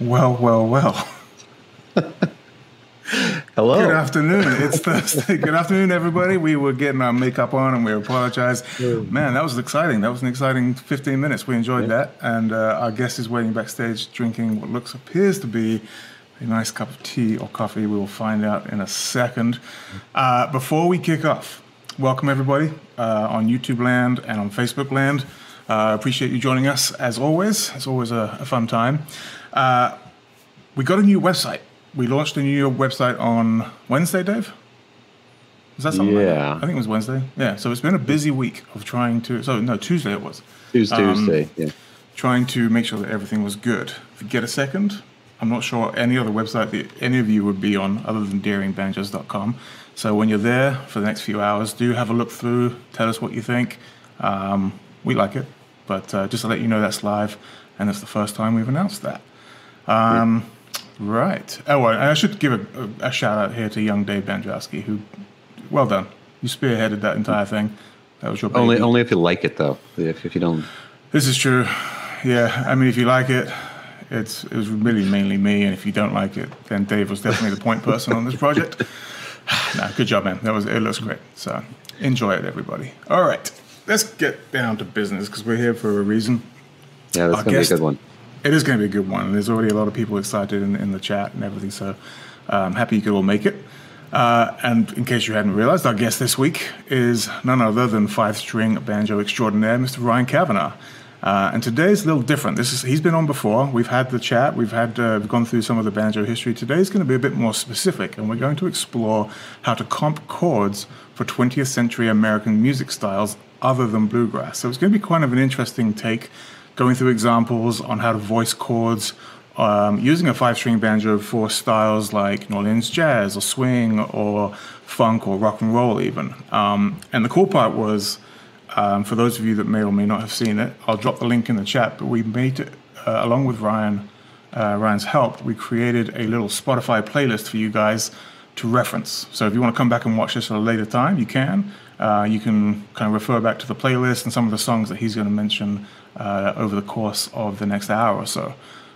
Well, well, well. Hello. Good afternoon. It's Thursday. Good afternoon, everybody. We were getting our makeup on and we apologize. Man, that was exciting. That was an exciting 15 minutes. We enjoyed that. And uh, our guest is waiting backstage drinking what looks appears to be a nice cup of tea or coffee. We will find out in a second. Uh, before we kick off, welcome everybody uh, on YouTube land and on Facebook land. Uh, appreciate you joining us as always. It's always a, a fun time. Uh, we got a new website. We launched a new website on Wednesday, Dave. Is that something? like that? Yeah. I think it was Wednesday. Yeah. So it's been a busy week of trying to. So no, Tuesday it was. Tuesday, Um, Tuesday. Yeah. Trying to make sure that everything was good. If you get a second, I'm not sure any other website that any of you would be on other than deeringbanjos.com. So when you're there for the next few hours, do have a look through. Tell us what you think. Um, we like it, but uh, just to let you know that's live, and it's the first time we've announced that. Um, Right. Oh, well, I should give a, a, shout out here to young Dave Banjowski, who, well done. You spearheaded that entire thing. That was your baby. Only, only if you like it though. If, if you don't, This is true. Yeah, I mean, if you like it, it's it was really mainly me, and if you don't like it, then Dave was definitely the point person on this project. nah, good job, man. That was it. Looks great. So enjoy it, everybody. All right, let's get down to business because we're here for a reason. yeah, that's Our gonna guest- be a good one. It is going to be a good one. There's already a lot of people excited in, in the chat and everything, so um, happy you could all make it. Uh, and in case you hadn't realized, our guest this week is none other than five-string banjo extraordinaire, Mr. Ryan Cavanaugh. Uh, and today's a little different. This is he's been on before. We've had the chat. We've had uh, gone through some of the banjo history. Today's going to be a bit more specific, and we're going to explore how to comp chords for 20th century American music styles other than bluegrass. So it's going to be kind of an interesting take going through examples on how to voice chords um, using a five string banjo for styles like New Orleans jazz or swing or funk or rock and roll, even. Um, and the cool part was, um, for those of you that may or may not have seen it, I'll drop the link in the chat, but we made it, uh, along with Ryan, uh, Ryan's help, we created a little Spotify playlist for you guys to reference. So if you want to come back and watch this at a later time, you can. Uh, you can kind of refer back to the playlist and some of the songs that he's going to mention uh, over the course of the next hour or so.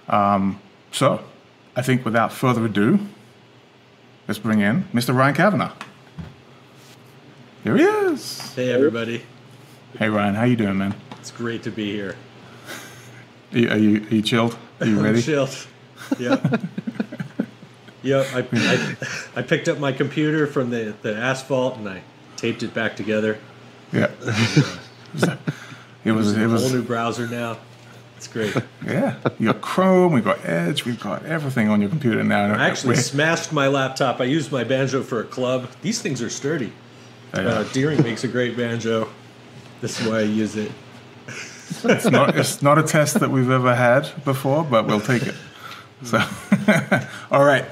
Um, so I think without further ado, let's bring in Mr. Ryan Cavanaugh. Here he is. Hey everybody, Hey Ryan, how you doing, man? it's great to be here. Are you, are you, are you chilled? Are you I'm ready? chilled. Yeah. yep. I, I, I picked up my computer from the, the asphalt and I taped it back together. Yeah. it was. It was. Whole was. new browser now. It's great. Yeah. You got Chrome. We've got Edge. We've got everything on your computer now. I actually smashed my laptop. I used my banjo for a club. These things are sturdy. Uh, Deering makes a great banjo. This is why I use it. It's not, it's not a test that we've ever had before, but we'll take it. So, all right,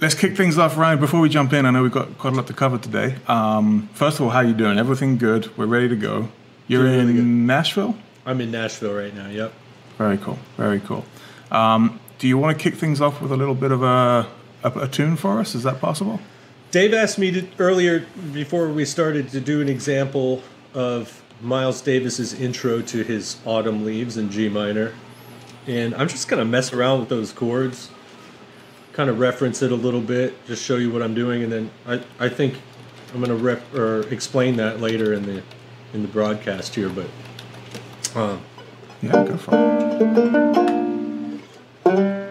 let's kick things off, Ryan. Before we jump in, I know we've got quite a lot to cover today. Um, first of all, how are you doing? Everything good? We're ready to go. You're Doing in really. Nashville. I'm in Nashville right now. Yep. Very cool. Very cool. Um, do you want to kick things off with a little bit of a, a, a tune for us? Is that possible? Dave asked me to, earlier before we started to do an example of Miles Davis's intro to his Autumn Leaves in G minor, and I'm just gonna mess around with those chords, kind of reference it a little bit, just show you what I'm doing, and then I, I think I'm gonna rep or explain that later in the in the broadcast here, but. Um, Yeah, go for it.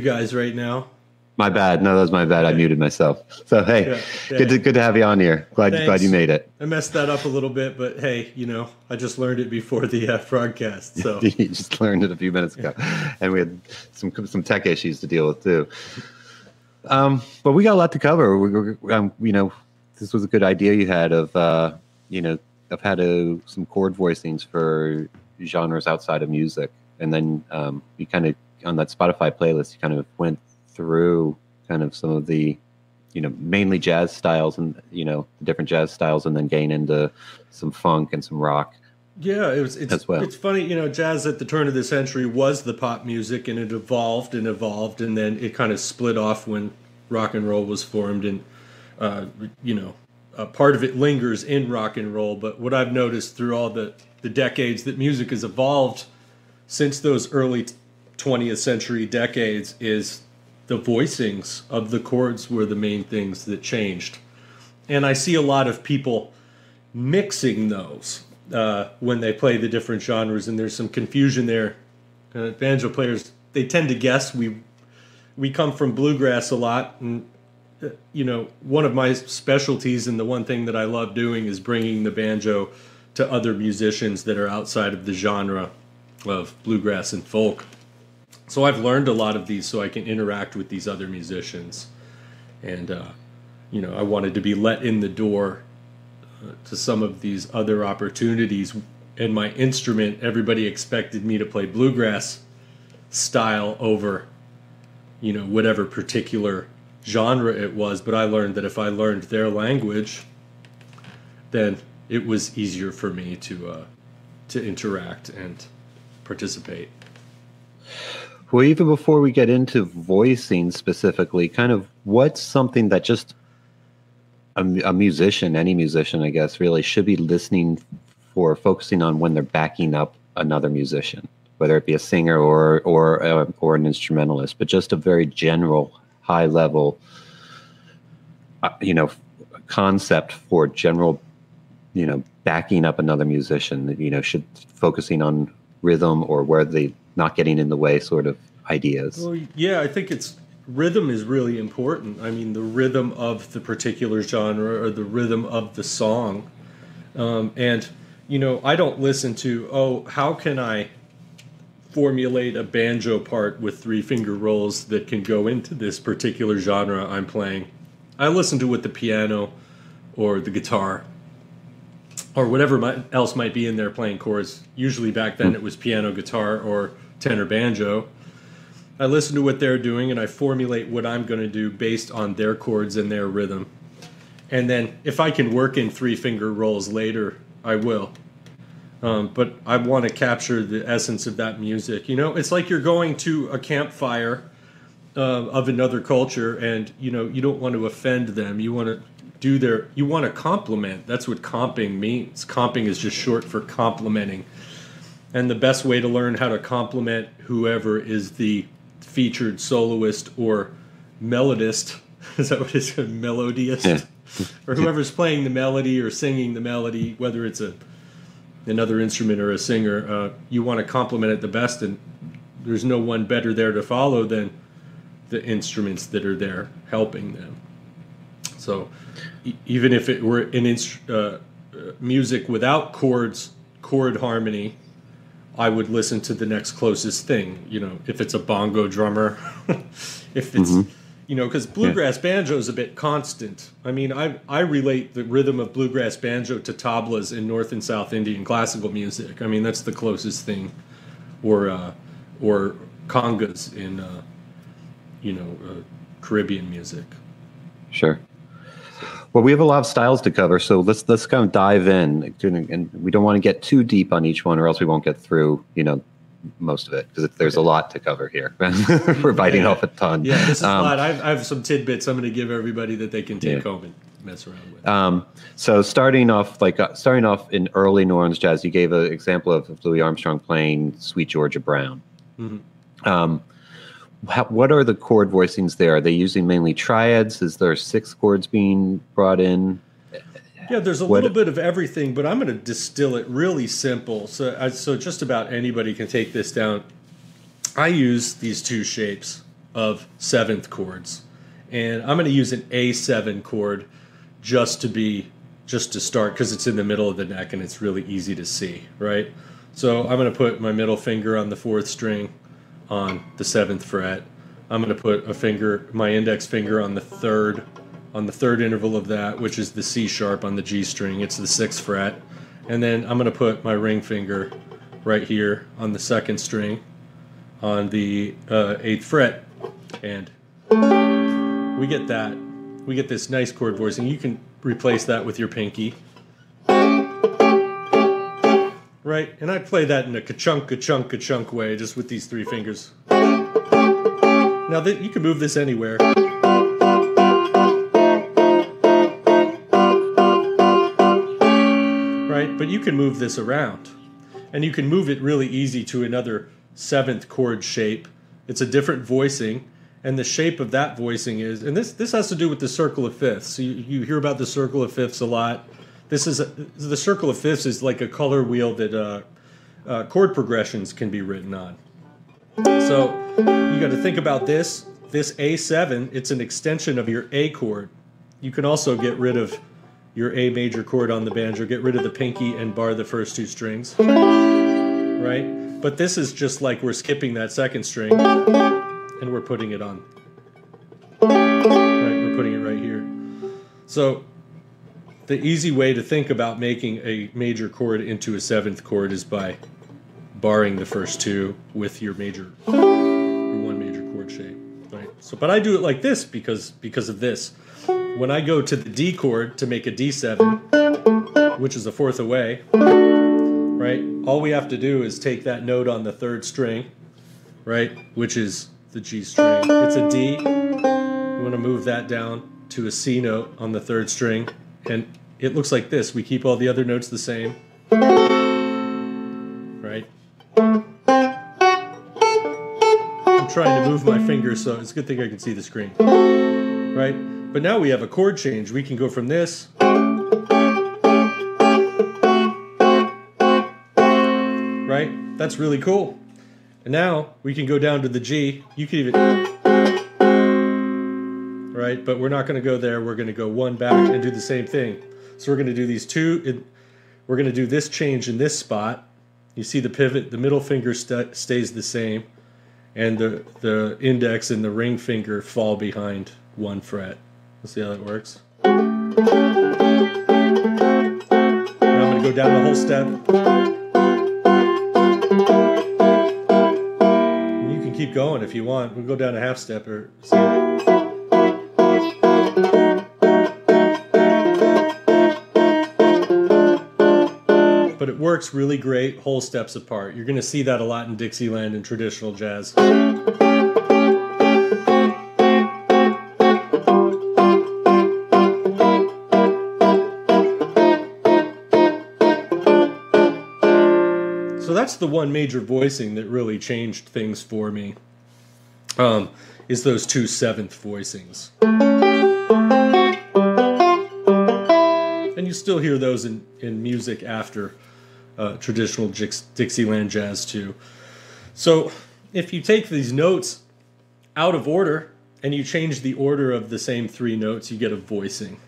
You guys right now. My bad. No, that was my bad. I muted myself. So hey, Yeah, yeah. good to good to have you on here. Glad glad you made it. I messed that up a little bit, but hey, you know, I just learned it before the uh, broadcast. So you just learned it a few minutes ago, and we had some some tech issues to deal with too. Um, but we got a lot to cover. We, we, um, you know, this was a good idea you had of uh, you know of how to some chord voicings for genres outside of music, and then um, you kind of on that Spotify playlist, you kind of went through kind of some of the you know mainly jazz styles and you know the different jazz styles, and then gain into some funk and some rock. yeah, it was. It's well. it's funny, you know, jazz at the turn of the century was the pop music, and it evolved and evolved, and then it kind of split off when rock and roll was formed, and uh, you know, a part of it lingers in rock and roll. But what I've noticed through all the the decades that music has evolved since those early 20th century decades is the voicings of the chords were the main things that changed. And I see a lot of people mixing those uh, when they play the different genres, and there's some confusion there. Uh, banjo players they tend to guess. We we come from bluegrass a lot, and uh, you know one of my specialties and the one thing that I love doing is bringing the banjo to other musicians that are outside of the genre of bluegrass and folk. So I've learned a lot of these so I can interact with these other musicians. And, uh, you know, I wanted to be let in the door uh, to some of these other opportunities. And my instrument, everybody expected me to play bluegrass style over, you know, whatever particular genre it was. But I learned that if I learned their language, then it was easier for me to uh, to interact and participate. Well, even before we get into voicing specifically, kind of what's something that just a, a musician, any musician, I guess, really should be listening for, focusing on when they're backing up another musician, whether it be a singer or or uh, or an instrumentalist, but just a very general, high level, uh, you know, concept for general, you know, backing up another musician. You know, should focusing on rhythm or where they not getting in the way sort of ideas. Well, yeah, I think it's rhythm is really important. I mean, the rhythm of the particular genre or the rhythm of the song. Um, and, you know, I don't listen to, oh, how can I formulate a banjo part with three finger rolls that can go into this particular genre I'm playing? I listen to what the piano or the guitar or whatever might, else might be in there playing chords. Usually back then it was piano, guitar, or tenor banjo. I listen to what they're doing and I formulate what I'm going to do based on their chords and their rhythm. And then if I can work in three finger rolls later, I will. Um, but I want to capture the essence of that music. You know, it's like you're going to a campfire uh, of another culture and, you know, you don't want to offend them. You want to do their, you want to compliment. That's what comping means. Comping is just short for complimenting. And the best way to learn how to compliment whoever is the featured soloist or melodist. Is that what it's called? Melodiest? Yeah. or whoever's playing the melody or singing the melody, whether it's a another instrument or a singer, uh, you want to compliment it the best, and there's no one better there to follow than the instruments that are there helping them. So, e- even if it were an inst- uh, uh, music without chords, chord harmony, I would listen to the next closest thing. You know, if it's a bongo drummer, if it's you know, because bluegrass banjo is a bit constant. I mean, I I relate the rhythm of bluegrass banjo to tablas in North and South Indian classical music. I mean, that's the closest thing, or uh, or congas in uh, you know uh, Caribbean music. Sure. Well, we have a lot of styles to cover, so let's let's kind of dive in, and we don't want to get too deep on each one, or else we won't get through, you know, most of it because there's a lot to cover here. We're biting Yeah. off a ton. Yeah, this is Um, a lot. I've, I have some tidbits I'm going to give everybody that they can take Yeah. home and mess around with. Um, so starting off, like uh, starting off in early New Orleans jazz, you gave an example of Louis Armstrong playing "Sweet Georgia Brown." Mhm. Um, how, what are the chord voicings there? Are they using mainly triads? Is there six chords being brought in? Yeah, there's a What- little bit of everything, but I'm going to distill it really simple. So, so just about anybody can take this down. I use these two shapes of seventh chords, and I'm going to use an A7 chord just to be just to start because it's in the middle of the neck and it's really easy to see, right? So I'm going to put my middle finger on the fourth string on the seventh fret. I'm going to put a finger, my index finger on the third, on the third interval of that, which is the C sharp on the G string. It's the sixth fret. And then I'm going to put my ring finger right here on the second string on the uh, eighth fret. And we get that. We get this nice chord voicing. You can replace that with your pinky. Right? And I play that in a ka-chunk, ka-chunk, ka-chunk way, just with these three fingers. Now, that you can move this anywhere. Right? But you can move this around. And you can move it really easy to another seventh chord shape. It's a different voicing and the shape of that voicing is and this this has to do with the circle of fifths so you, you hear about the circle of fifths a lot this is a, the circle of fifths is like a color wheel that uh, uh, chord progressions can be written on. So you got to think about this. This a7 it's an extension of your a chord. You can also get rid of your a major chord on the banjo get rid of the pinky and bar the first two strings. Right? But this is just like we're skipping that second string and we're putting it on. Right, we're putting it right here. So the easy way to think about making a major chord into a seventh chord is by barring the first two with your major your one major chord shape. Right. So but I do it like this because because of this. When I go to the D chord to make a D7, which is a fourth away, right? All we have to do is take that note on the third string, right? Which is the G string. It's a D. We want to move that down to a C note on the third string. And it looks like this. We keep all the other notes the same. Right? I'm trying to move my finger, so it's a good thing I can see the screen. Right? But now we have a chord change. We can go from this right? That's really cool. And now we can go down to the G. You can even, right? But we're not going to go there. We're going to go one back and do the same thing. So we're going to do these two. we're going to do this change in this spot. You see the pivot, the middle finger st stays the same, and the, the index and the ring finger fall behind one fret. Let's see how that works. Now I'm going to go down the whole step. And you can keep going if you want. We'll go down a half step or see. But it works really great whole steps apart. You're going to see that a lot in Dixieland and traditional jazz. So that's the one major voicing that really changed things for me. Um, is those two seventh voicings. And you still hear those in, in music after uh, traditional Dixieland jazz, too. So if you take these notes out of order and you change the order of the same three notes, you get a voicing,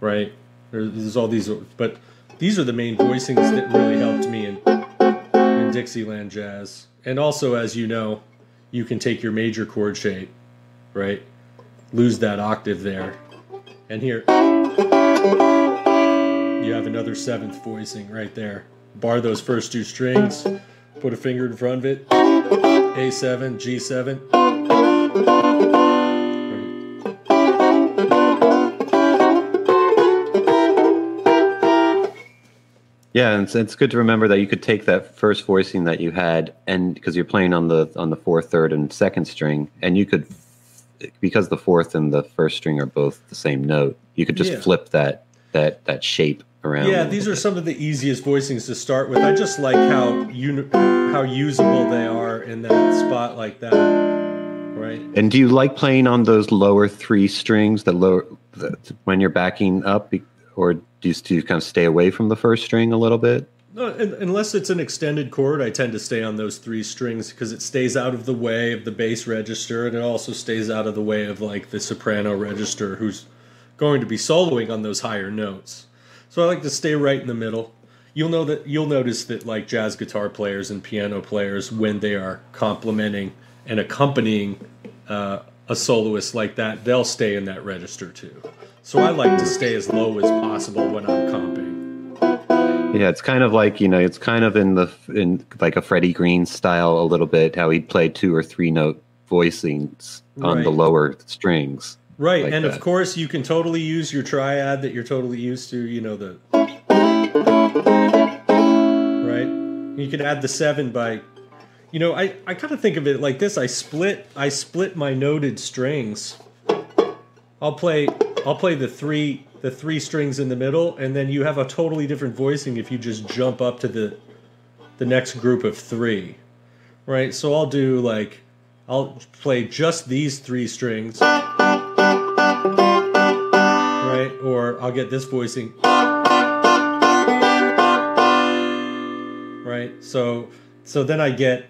right? There's all these, but these are the main voicings that really helped me in Dixieland jazz. And also, as you know, you can take your major chord shape, right? Lose that octave there. And here, you have another seventh voicing right there. Bar those first two strings, put a finger in front of it, A7, G7. Yeah, and it's, it's good to remember that you could take that first voicing that you had, and because you're playing on the on the fourth, third, and second string, and you could, because the fourth and the first string are both the same note, you could just yeah. flip that that that shape around. Yeah, these are some of the easiest voicings to start with. I just like how uni- how usable they are in that spot like that. Right. And do you like playing on those lower three strings, the lower the, when you're backing up, or do you, do you kind of stay away from the first string a little bit? No, unless it's an extended chord, I tend to stay on those three strings because it stays out of the way of the bass register, and it also stays out of the way of like the soprano register, who's going to be soloing on those higher notes. So I like to stay right in the middle. You'll know that you'll notice that like jazz guitar players and piano players, when they are complementing and accompanying uh, a soloist like that, they'll stay in that register too. So I like to stay as low as possible when I'm comping. Yeah, it's kind of like you know, it's kind of in the in like a Freddie Green style a little bit, how he'd play two or three note voicings on the lower strings. Right, like and of course you can totally use your triad that you're totally used to. You know the right. You can add the seven by, you know, I I kind of think of it like this. I split I split my noted strings. I'll play I'll play the three the three strings in the middle, and then you have a totally different voicing if you just jump up to the the next group of three, right? So I'll do like I'll play just these three strings right? Or I'll get this voicing, right? So, so then I get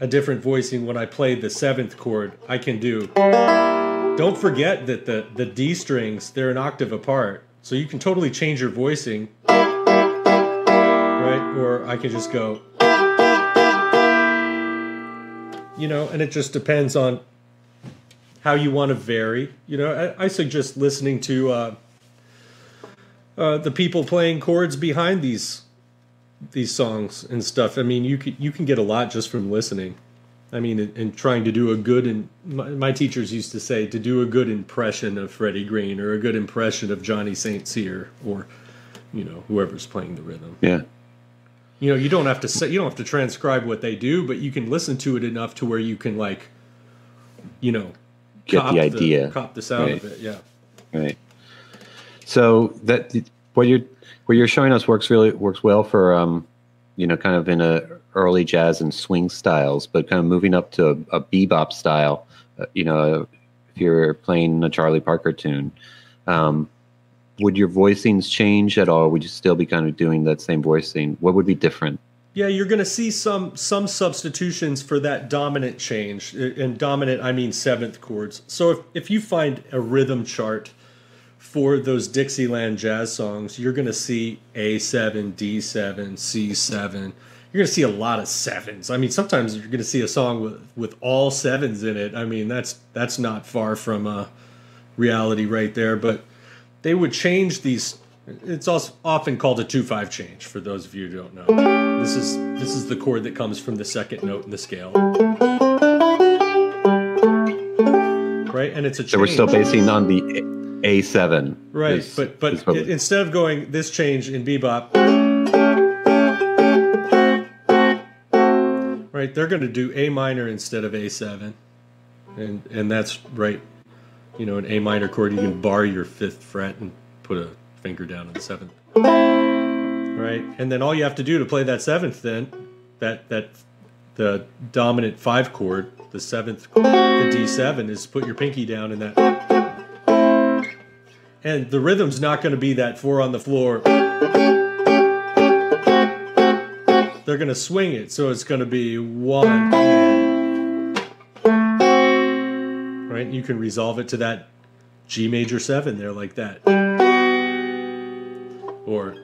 a different voicing when I play the seventh chord. I can do. Don't forget that the the D strings they're an octave apart, so you can totally change your voicing, right? Or I can just go. You know, and it just depends on how you want to vary. You know, I, I suggest listening to uh, uh, the people playing chords behind these these songs and stuff. I mean, you can you can get a lot just from listening. I mean, and, and trying to do a good and my, my teachers used to say to do a good impression of Freddie Green or a good impression of Johnny St. Cyr or you know whoever's playing the rhythm. Yeah. You know, you don't have to say you don't have to transcribe what they do, but you can listen to it enough to where you can like, you know, Get cop the idea. cop the sound Right. of it. Yeah. Right. So that what you're what you're showing us works really works well for um, you know, kind of in a early jazz and swing styles, but kind of moving up to a, a bebop style. Uh, you know, if you're playing a Charlie Parker tune, um, would your voicings change at all? Would you still be kind of doing that same voicing? What would be different? Yeah, you're going to see some some substitutions for that dominant change. And dominant, I mean seventh chords. So if, if you find a rhythm chart for those Dixieland jazz songs, you're going to see A7, D7, C7. You're going to see a lot of sevens. I mean, sometimes you're going to see a song with, with all sevens in it. I mean, that's that's not far from uh, reality right there. But they would change these. It's also often called a two-five change. For those of you who don't know, this is this is the chord that comes from the second note in the scale, right? And it's a change. So we're still basing on the A seven, right. is- but but is what i- we- instead of going this change in bebop, right? They're going to do A minor instead of A7, and and that's right. You know, an A minor chord, you can bar your fifth fret and put a finger down on the seventh, right? And then all you have to do to play that seventh, then that that the dominant five chord, the seventh, the D seven, is put your pinky down in that. And the rhythm's not going to be that four on the floor. They're going to swing it, so it's going to be one. Right? You can resolve it to that G major seven there, like that. Or.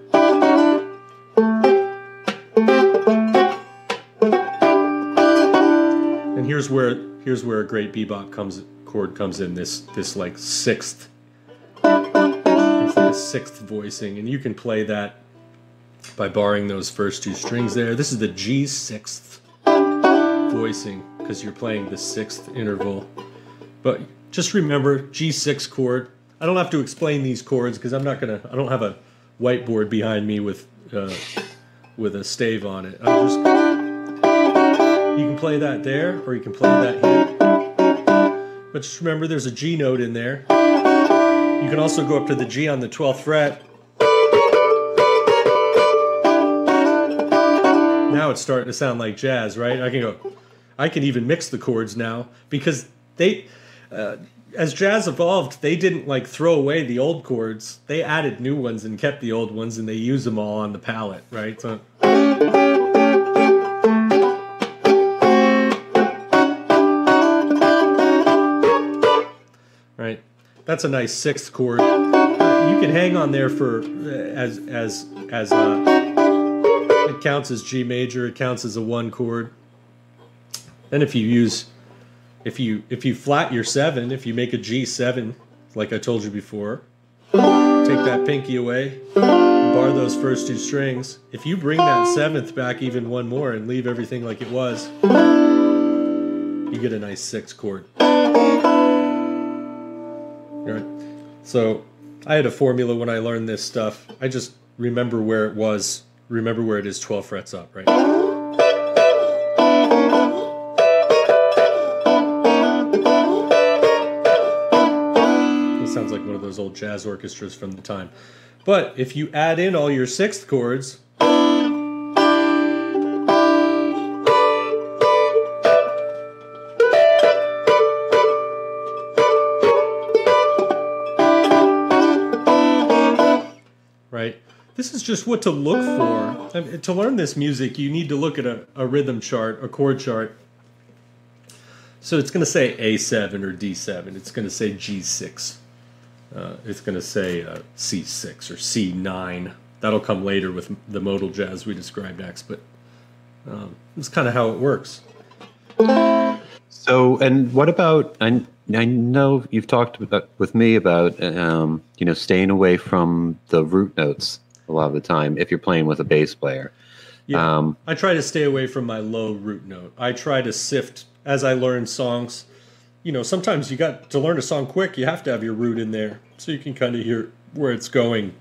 And here's where here's where a great bebop comes chord comes in this this like sixth sixth voicing, and you can play that by barring those first two strings there. This is the G sixth voicing because you're playing the sixth interval. But just remember G6 chord. I don't have to explain these chords because I'm not gonna. I don't have a whiteboard behind me with uh, with a stave on it. I'm just. You can play that there, or you can play that here. But just remember, there's a G note in there. You can also go up to the G on the 12th fret. Now it's starting to sound like jazz, right? I can go, I can even mix the chords now because they, uh, as jazz evolved, they didn't like throw away the old chords. They added new ones and kept the old ones, and they use them all on the palette, right? So. That's a nice sixth chord. You can hang on there for as as as uh, it counts as G major. It counts as a one chord. Then if you use if you if you flat your seven, if you make a G seven, like I told you before, take that pinky away, bar those first two strings. If you bring that seventh back even one more and leave everything like it was, you get a nice six chord. Right. So I had a formula when I learned this stuff. I just remember where it was, remember where it is 12 frets up, right? sounds like one of those old jazz orchestras from the time. But if you add in all your sixth chords, This is just what to look for. I mean, to learn this music, you need to look at a, a rhythm chart, a chord chart. So it's going to say A7 or D7. It's going to say G6. Uh, it's going to say uh, C6 or C9. That'll come later with the modal jazz we described next, but um, it's kind of how it works. So, and what about? I, I know you've talked about, with me about um, you know staying away from the root notes a lot of the time if you're playing with a bass player. Yeah, um, I try to stay away from my low root note. I try to sift as I learn songs you know, sometimes you got to learn a song quick, you have to have your root in there so you can kind of hear where it's going.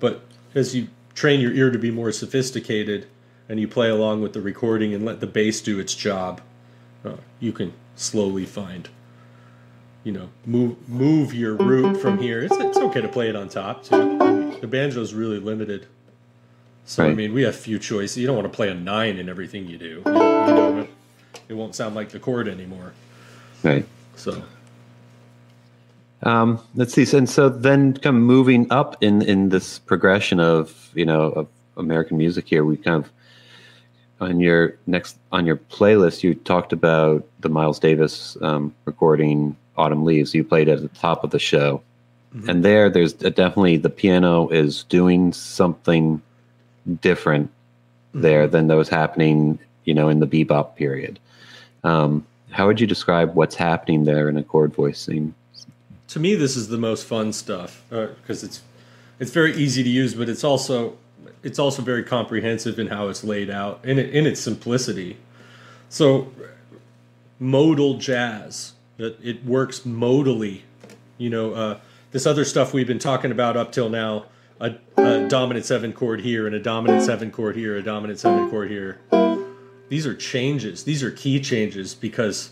But as you train your ear to be more sophisticated and you play along with the recording and let the bass do its job, uh, you can slowly find, you know, move move your root from here. It's, it's okay to play it on top too. The banjo is really limited. So right. I mean, we have few choices. You don't want to play a nine in everything you do. You, you know, it won't sound like the chord anymore. Right. So. Um, let's see. And so then, kind of moving up in in this progression of you know of American music here, we kind of on your next on your playlist, you talked about the Miles Davis um, recording "Autumn Leaves." You played at the top of the show, mm-hmm. and there, there's definitely the piano is doing something different mm-hmm. there than those happening, you know, in the bebop period. Um, how would you describe what's happening there in a chord voicing? To me, this is the most fun stuff because uh, it's it's very easy to use, but it's also it's also very comprehensive in how it's laid out in in its simplicity. So, modal jazz that it works modally. You know, uh, this other stuff we've been talking about up till now. A, a dominant seven chord here and a dominant seven chord here, a dominant seven chord here these are changes. These are key changes because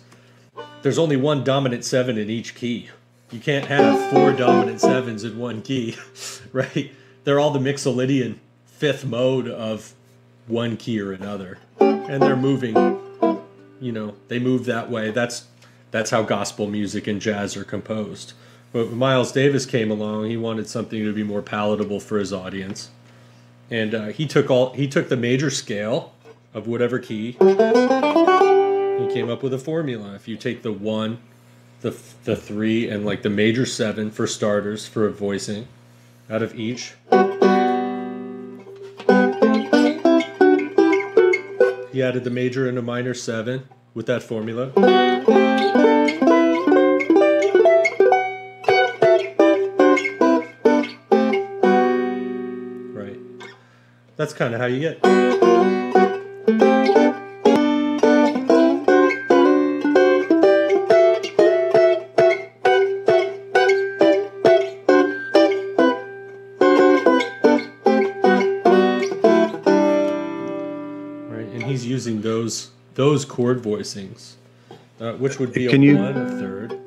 there's only one dominant seven in each key. You can't have four dominant sevens in one key, right? They're all the Mixolydian fifth mode of one key or another, and they're moving. You know, they move that way. That's that's how gospel music and jazz are composed. But when Miles Davis came along, he wanted something to be more palatable for his audience, and uh, he took all he took the major scale of whatever key. He came up with a formula. If you take the one, the the three, and like the major seven for starters for a voicing, out of each. He added the major and a minor seven with that formula. That's kind of how you get. Right, and he's using those those chord voicings, uh, which would be Can a you, one, third.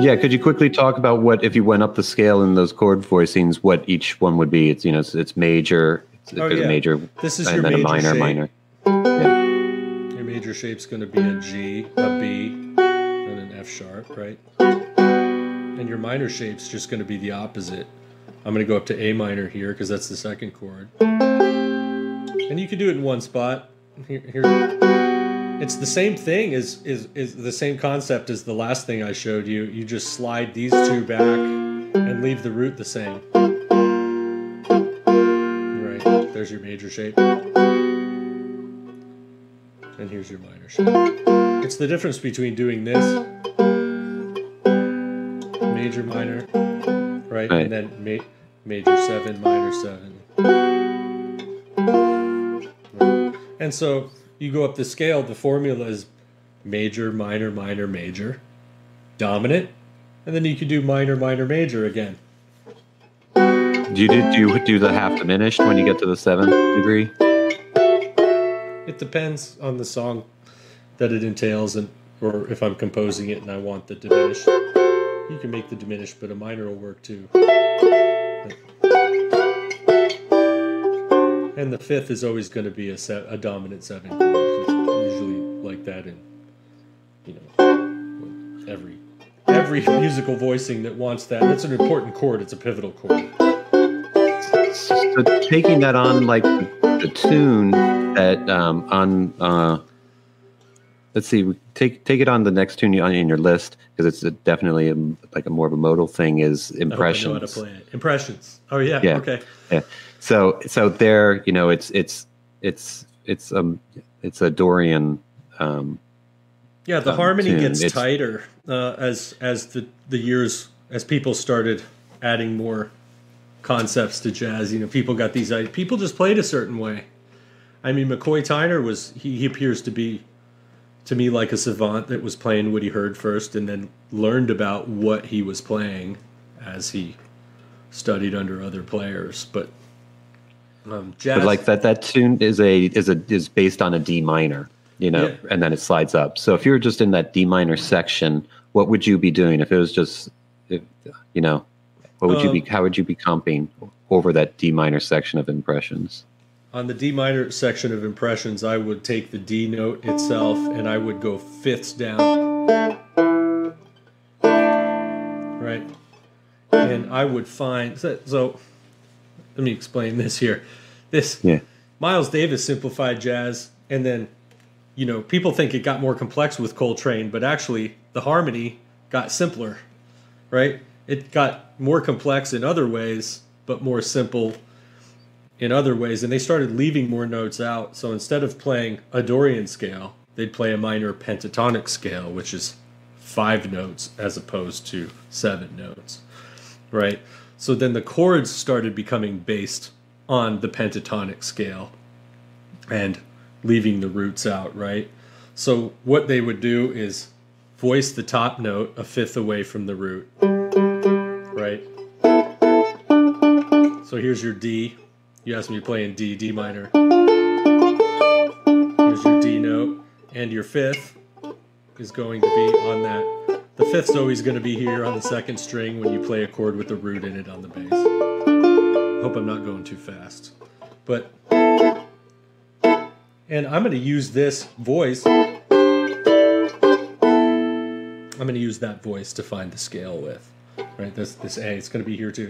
Yeah, could you quickly talk about what if you went up the scale in those chord voicings, what each one would be? It's you know it's, it's major, oh, there's yeah. a major, this is and your then major a minor, shape. minor. Yeah. Your major shape's going to be a G, a B, and an F sharp, right? and your minor shape's just going to be the opposite. I'm going to go up to A minor here because that's the second chord. And you can do it in one spot. Here, here. It's the same thing as is is the same concept as the last thing I showed you. You just slide these two back and leave the root the same. There's your major shape. And here's your minor shape. It's the difference between doing this major minor, right? Right. And then ma- major seven, minor seven. And so you go up the scale, the formula is major, minor, minor, major, dominant, and then you can do minor, minor, major again. Do you do, do you do the half diminished when you get to the seventh degree? It depends on the song that it entails and or if I'm composing it and I want the diminished. You can make the diminished, but a minor will work too. And the fifth is always going to be a, se- a dominant seven chord. Usually like that in, you know, every every musical voicing that wants that. That's an important chord. It's a pivotal chord. So taking that on like the, tune that um, on uh, let's see, take take it on the next tune on in your list because it's a, definitely a, like a more of a modal thing is I I know how to impressions. play it. Impressions. Oh yeah. Yeah. Okay. Yeah. So so there, you know, it's it's it's it's um it's a Dorian um Yeah, the um, harmony tune. gets It's- tighter uh, as as the the years as people started adding more concepts to jazz. You know, people got these ideas. People just played a certain way. I mean, McCoy Tyner was he, he appears to be to me like a savant that was playing what he heard first and then learned about what he was playing as he studied under other players. But um, jazz, but like that that tune is a is a is based on a D minor, you know, Yeah. and then it slides up. So if you're just in that D minor section, what would you be doing if it was just if, you know, what would you be Um, how would you be comping over that D minor section of impressions? On the D minor section of impressions, I would take the D note itself and I would go fifths down. Right. And I would find so, so let me explain this here. This Yeah. Miles Davis simplified jazz and then you know, people think it got more complex with Coltrane, but actually the harmony got simpler, right? It got more complex in other ways, but more simple in other ways, and they started leaving more notes out. So instead of playing a Dorian scale, they'd play a minor pentatonic scale, which is five notes as opposed to seven notes, right? So then the chords started becoming based on the pentatonic scale and leaving the roots out, right? So what they would do is voice the top note a fifth away from the root, right? So here's your D. You asked me to play in D, D minor. Here's your D note, and your fifth is going to be on that. The fifth's always going to be here on the second string when you play a chord with the root in it on the bass. Hope I'm not going too fast. But, and I'm going to use this voice. I'm going to use that voice to find the scale with. Right, this this A, it's going to be here too.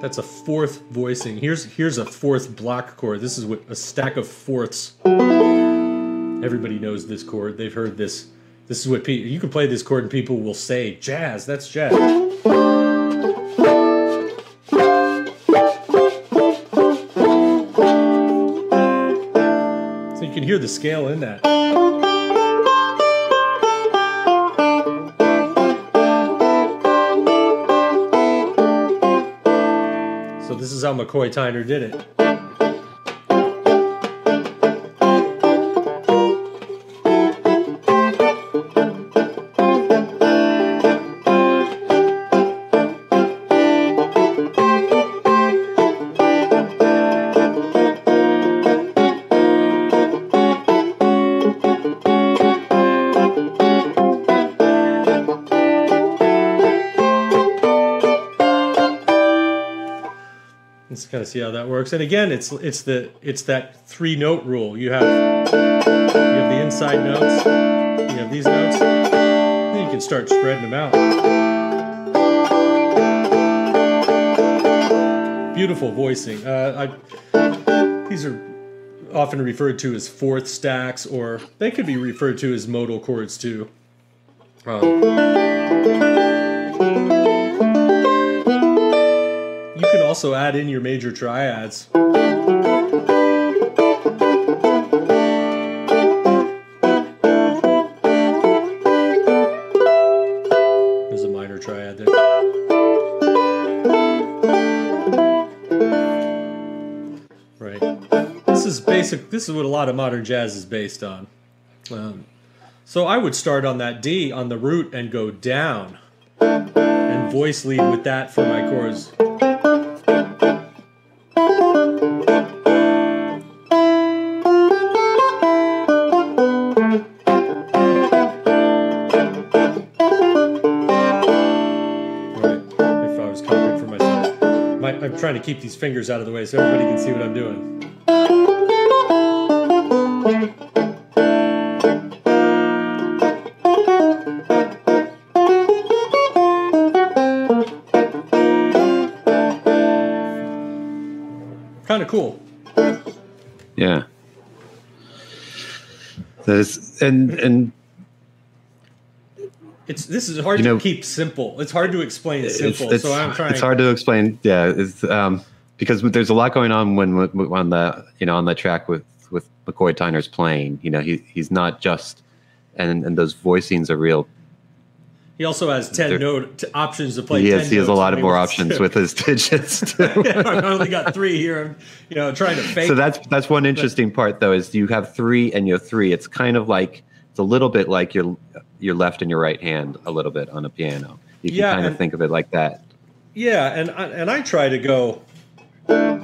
That's a fourth voicing. Here's here's a fourth block chord. This is what a stack of fourths. Everybody knows this chord. They've heard this. This is what pe- you can play this chord and people will say jazz. That's jazz. Scale in that. So this is how McCoy Tyner did it. See how that works. And again, it's it's the it's that three note rule. You have you have the inside notes, you have these notes, then you can start spreading them out. Beautiful voicing. Uh, I, these are often referred to as fourth stacks, or they could be referred to as modal chords too. Um, also add in your major triads. There's a minor triad there. Right. This is basic. This is what a lot of modern jazz is based on. Um, so I would start on that D on the root and go down, and voice lead with that for my chords. To keep these fingers out of the way so everybody can see what I'm doing. Kind of cool. Yeah. There's and and this is hard You to know- keep simple. It's hard to explain it's, simple. it's, so I'm trying. it's hard to explain. Yeah, it's um because there's a lot going on when on the you know on the track with with McCoy Tyner's playing. You know, he he's not just and and those voicings are real. He also has ten note t- options to play. He 10 has he has a lot of more options to. with his digits. too. I only got three here. I'm, you know, trying to fake. so that's that's one interesting part though is you have three and you have three. It's kind of like it's a little bit like your your left and your right hand a little bit on a piano. You can Yeah, kind of think of it like that. Yeah, and I, and I try to go. I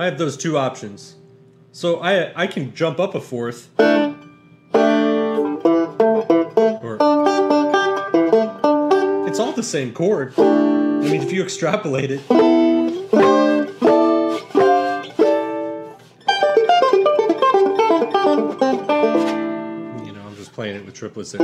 have those two options, so I I can jump up a fourth, or it's all the same chord. I mean, if you extrapolate it. Triplets. and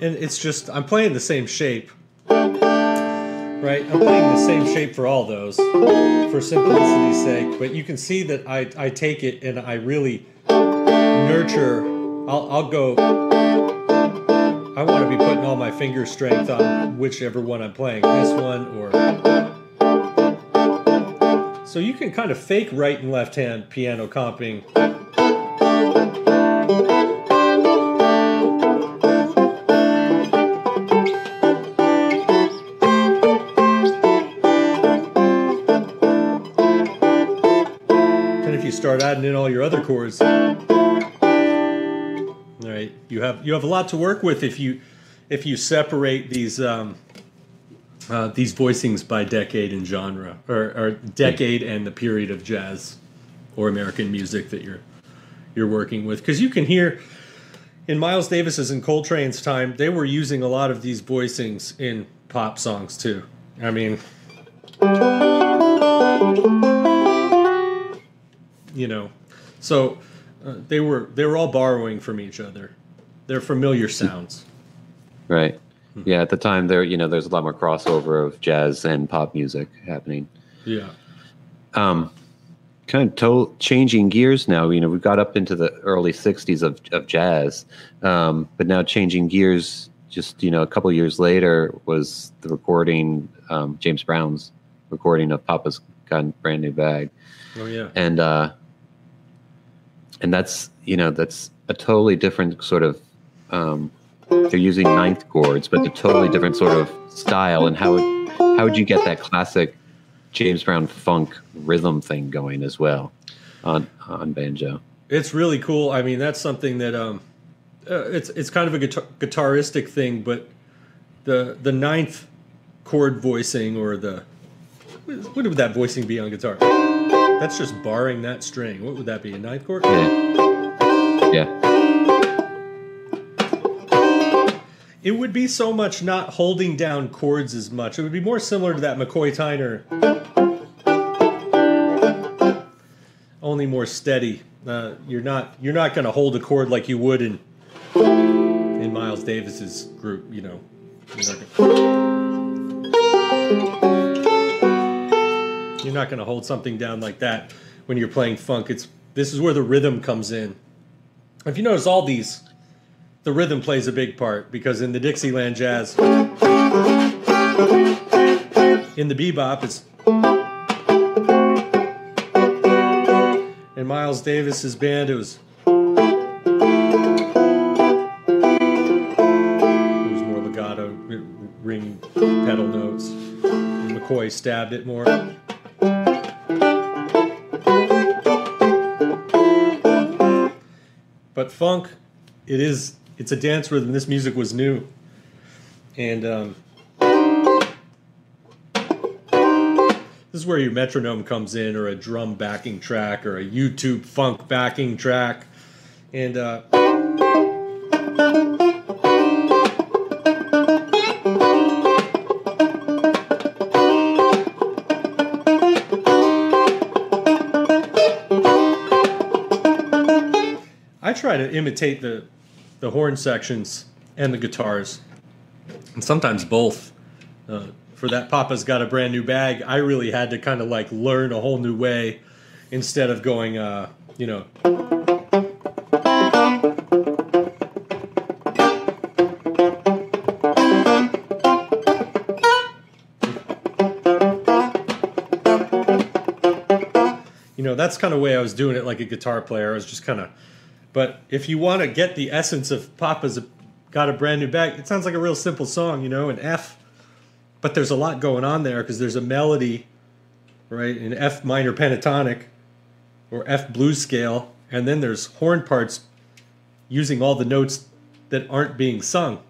it's just I'm playing the same shape. Right? I'm playing the same shape for all those for simplicity's sake, but you can see that I, I take it and I really nurture I'll I'll go I want to be putting all my finger strength on whichever one I'm playing, this one or so you can kind of fake right and left hand piano comping. And if you start adding in all your other chords, right, you have you have a lot to work with if you if you separate these um, uh, these voicings by decade and genre, or, or decade and the period of jazz or American music that you're you're working with, because you can hear in Miles Davis's and Coltrane's time, they were using a lot of these voicings in pop songs too. I mean, you know, so uh, they were they were all borrowing from each other. They're familiar sounds. Right. Yeah, at the time there, you know, there's a lot more crossover of jazz and pop music happening. Yeah. Um, kind of to- changing gears now. You know, we got up into the early '60s of of jazz, um, but now changing gears. Just you know, a couple years later was the recording um, James Brown's recording of Papa's Got a Brand New Bag, Oh yeah. and uh, and that's you know that's a totally different sort of. Um, they're using ninth chords, but a totally different sort of style. And how would how would you get that classic James Brown funk rhythm thing going as well on on banjo? It's really cool. I mean, that's something that um, uh, it's it's kind of a guitar- guitaristic thing, but the the ninth chord voicing or the what would that voicing be on guitar? That's just barring that string. What would that be? A ninth chord? Yeah. Yeah. It would be so much not holding down chords as much. It would be more similar to that McCoy Tyner, only more steady. Uh, you're not you're not going to hold a chord like you would in in Miles Davis's group. You know, you're not going to hold something down like that when you're playing funk. It's this is where the rhythm comes in. If you notice, all these the rhythm plays a big part because in the Dixieland jazz, in the bebop, it's in Miles Davis's band, it was it was more legato, ring pedal notes. McCoy stabbed it more. But funk, it is it's a dance rhythm. This music was new, and um, this is where your metronome comes in, or a drum backing track, or a YouTube funk backing track, and uh, try to imitate the the horn sections and the guitars, and sometimes both. Uh, for that, Papa's got a brand new bag. I really had to kind of like learn a whole new way instead of going, uh, you know. You know, that's kind of way I was doing it like a guitar player. I was just kind of but if you want to get the essence of Papa's got a brand new bag, it sounds like a real simple song, you know, an F. But there's a lot going on there because there's a melody, right, in F minor pentatonic or F blues scale, and then there's horn parts using all the notes that aren't being sung.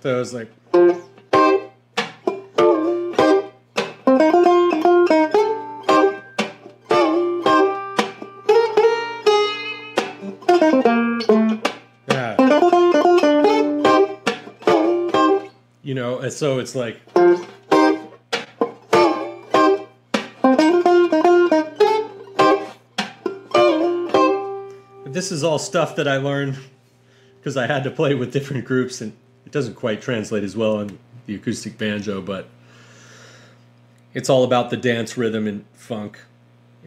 So I was like, so it's like. This is all stuff that I learned because I had to play with different groups, and it doesn't quite translate as well on the acoustic banjo, but it's all about the dance rhythm and funk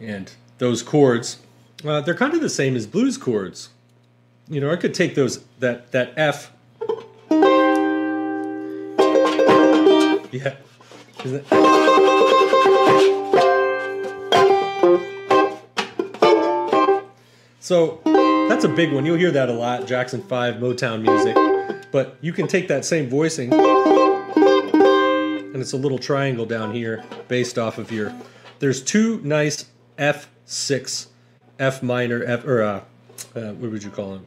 and those chords. Uh, they're kind of the same as blues chords you know, I could take those that that F. Yeah. Is it- So that's a big one. You'll hear that a lot, Jackson 5 Motown music. But you can take that same voicing and it's a little triangle down here based off of your there's two nice F6 F minor F or uh, uh what would you call them?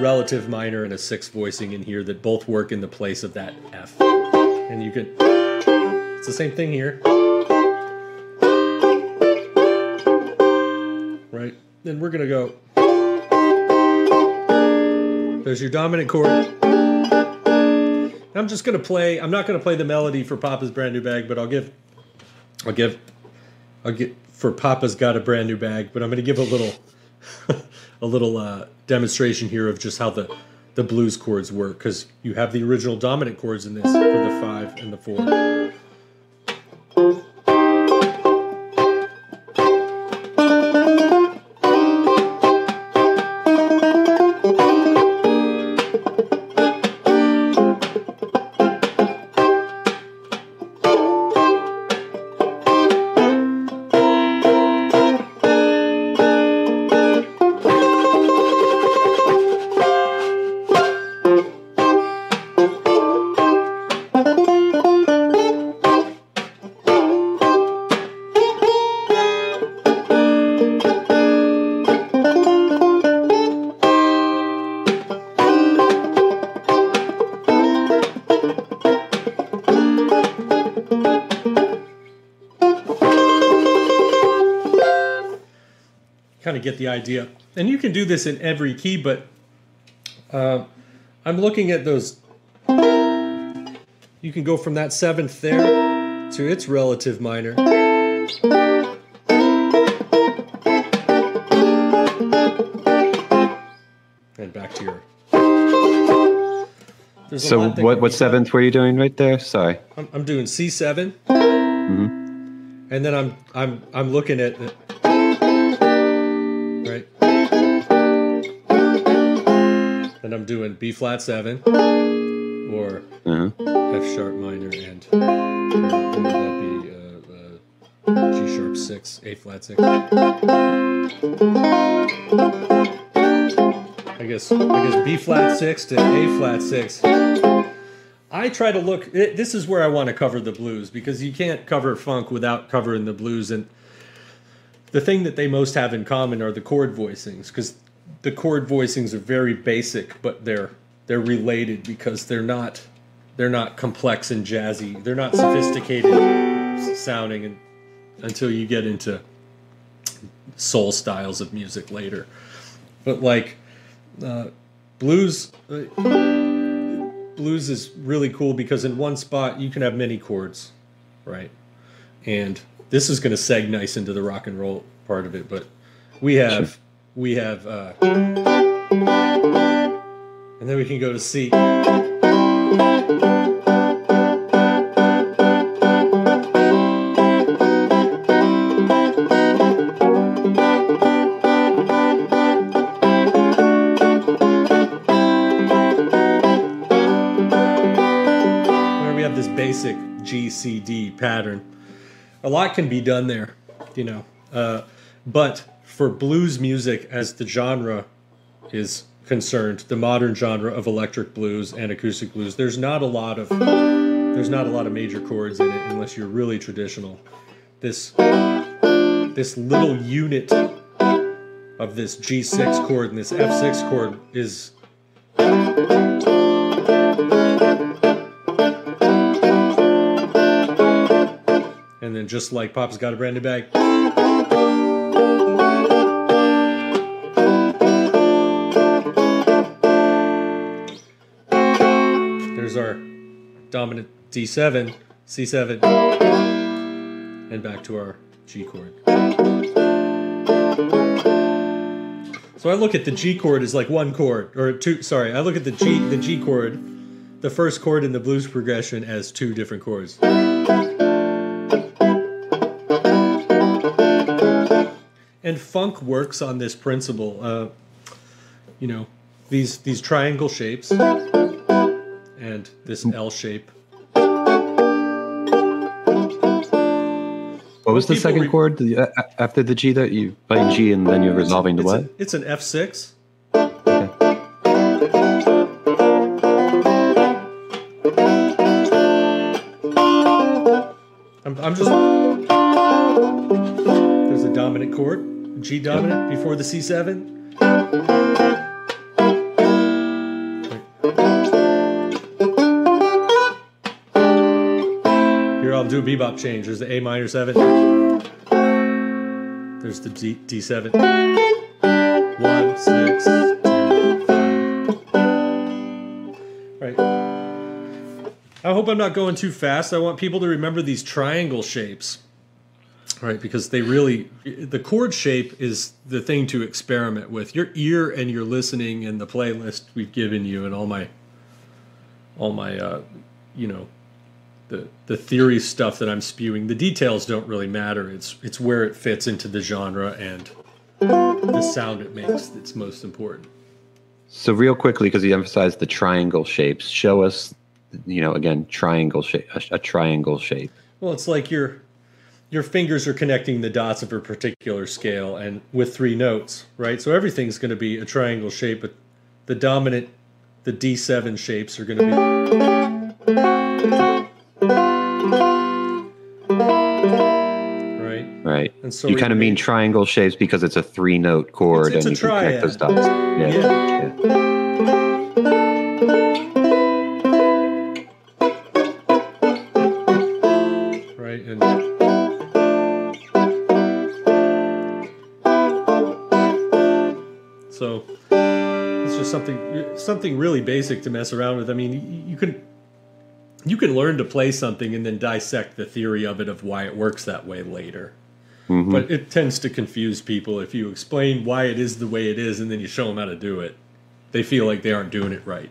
relative minor and a sixth voicing in here that both work in the place of that F. And you can, it's the same thing here. Right? Then we're going to go. There's your dominant chord. I'm just going to play, I'm not going to play the melody for Papa's brand new bag, but I'll give, I'll give, I'll get, for Papa's got a brand new bag, but I'm going to give a little. a little uh, demonstration here of just how the the blues chords work because you have the original dominant chords in this for the five and the four. Idea. And you can do this in every key, but uh, I'm looking at those. You can go from that seventh there to its relative minor. And back to your. There's So what what seventh were you doing right there? Sorry. I'm, I'm doing C7, Mm-hmm. and then I'm I'm I'm looking at and I'm doing B flat seven or Uh-huh. F sharp minor and or that be uh, uh, G sharp six, A flat six. I guess I guess B flat six to A flat six. I try to look. It, this is where I want to cover the blues because you can't cover funk without covering the blues. And the thing that they most have in common are the chord voicings because the chord voicings are very basic, but they're they're related because they're not they're not complex and jazzy. They're not sophisticated sounding and, until you get into soul styles of music later. But like uh, blues. Uh, blues is really cool because in one spot you can have many chords, right? And this is going to seg nice into the rock and roll part of it, but we have we have uh and then we can go to C. where we have this basic G C D pattern. A lot can be done there, you know. Uh, but for blues music, as the genre is concerned, the modern genre of electric blues and acoustic blues, there's not a lot of there's not a lot of major chords in it unless you're really traditional. This this little unit of this G6 chord and this F6 chord is And then just like Papa's got a brand new bag. Dominant D7, C7, and back to our G chord. So I look at the G chord as like one chord, or two. Sorry, I look at the G the G chord, the first chord in the blues progression as two different chords. and funk works on this principle. Uh, you know, these these triangle shapes and this mm. L shape. What was the People second re- chord the, after the G that you playing G and then you're resolving to It's, what? a- it's an F six. Okay. I'm, I'm just. There's a dominant chord, G dominant before the C7. Do a bebop change. There's the A minor seven. There's the D D7. One, six, two, five. Right. I hope I'm not going too fast. I want people to remember these triangle shapes. Right, because they really the chord shape is the thing to experiment with. Your ear and your listening and the playlist we've given you and all my all my uh you know the the theory stuff that I'm spewing. The details don't really matter. It's it's where it fits into the genre and the sound it makes that's most important. So real quickly, because you emphasized the triangle shapes, show us, you know, again, triangle shape, a, a triangle shape. Well, it's like your your fingers are connecting the dots of a particular scale and with three notes, right? So everything's going to be a triangle shape, but the dominant the D7 shapes are going to be Right. And so you kind of mean triangle shapes because it's a three note chord it's, it's and you can connect those dots. Yeah. Yeah. yeah. Right. And so it's just something something really basic to mess around with. I mean, you can you can learn to play something and then dissect the theory of it of why it works that way later. But it tends to confuse people if you explain why it is the way it is and then you show them how to do it. They feel like they aren't doing it right.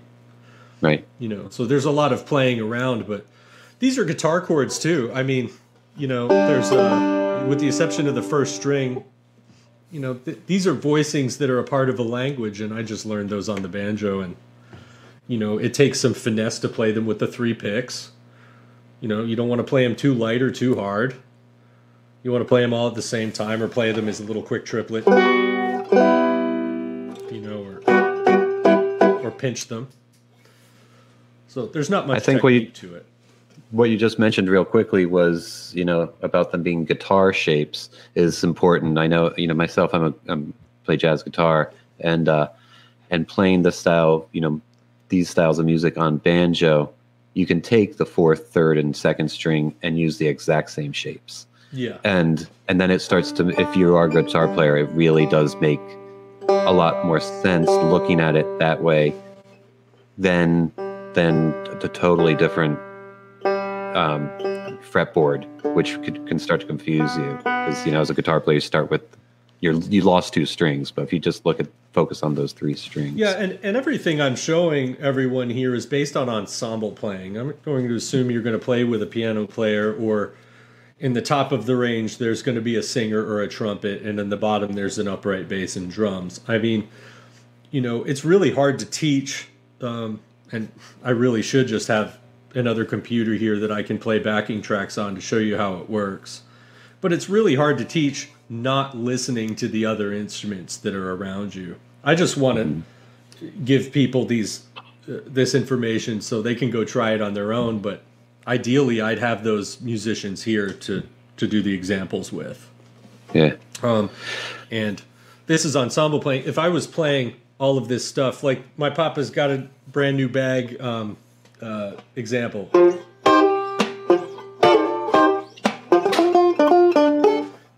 Right. You know, so there's a lot of playing around, but these are guitar chords too. I mean, you know, there's uh, with the exception of the first string, you know, th- these are voicings that are a part of a language, and I just learned those on the banjo, and you know, it takes some finesse to play them with the three picks. You know, you don't want to play them too light or too hard. You want to play them all at the same time, or play them as a little quick triplet. You know, or or pinch them. So there's not much I think what you- to it. What you just mentioned real quickly was, you know, about them being guitar shapes is important. I know, you know, myself, I'm a I'm play jazz guitar and uh and playing the style, you know, these styles of music on banjo, you can take the fourth, third, and second string and use the exact same shapes. Yeah. and and then it starts to if you are a guitar player it really does make a lot more sense looking at it that way than than the totally different um, fretboard which could, can start to confuse you because you know as a guitar player you start with you're you lost two strings but if you just look at focus on those three strings Yeah, and, and everything I'm showing everyone here is based on ensemble playing. I'm going to assume you're going to play with a piano player, or in the top of the range, there's going to be a singer or a trumpet, and in the bottom, there's an upright bass and drums. I mean, you know, it's really hard to teach, um, and I really should just have another computer here that I can play backing tracks on to show you how it works. But it's really hard to teach not listening to the other instruments that are around you. I just want to give people these uh, this information so they can go try it on their own. But ideally, I'd have those musicians here to to do the examples with. yeah Um, and this is ensemble playing. If I was playing all of this stuff, like my papa's got a brand new bag um, uh, example.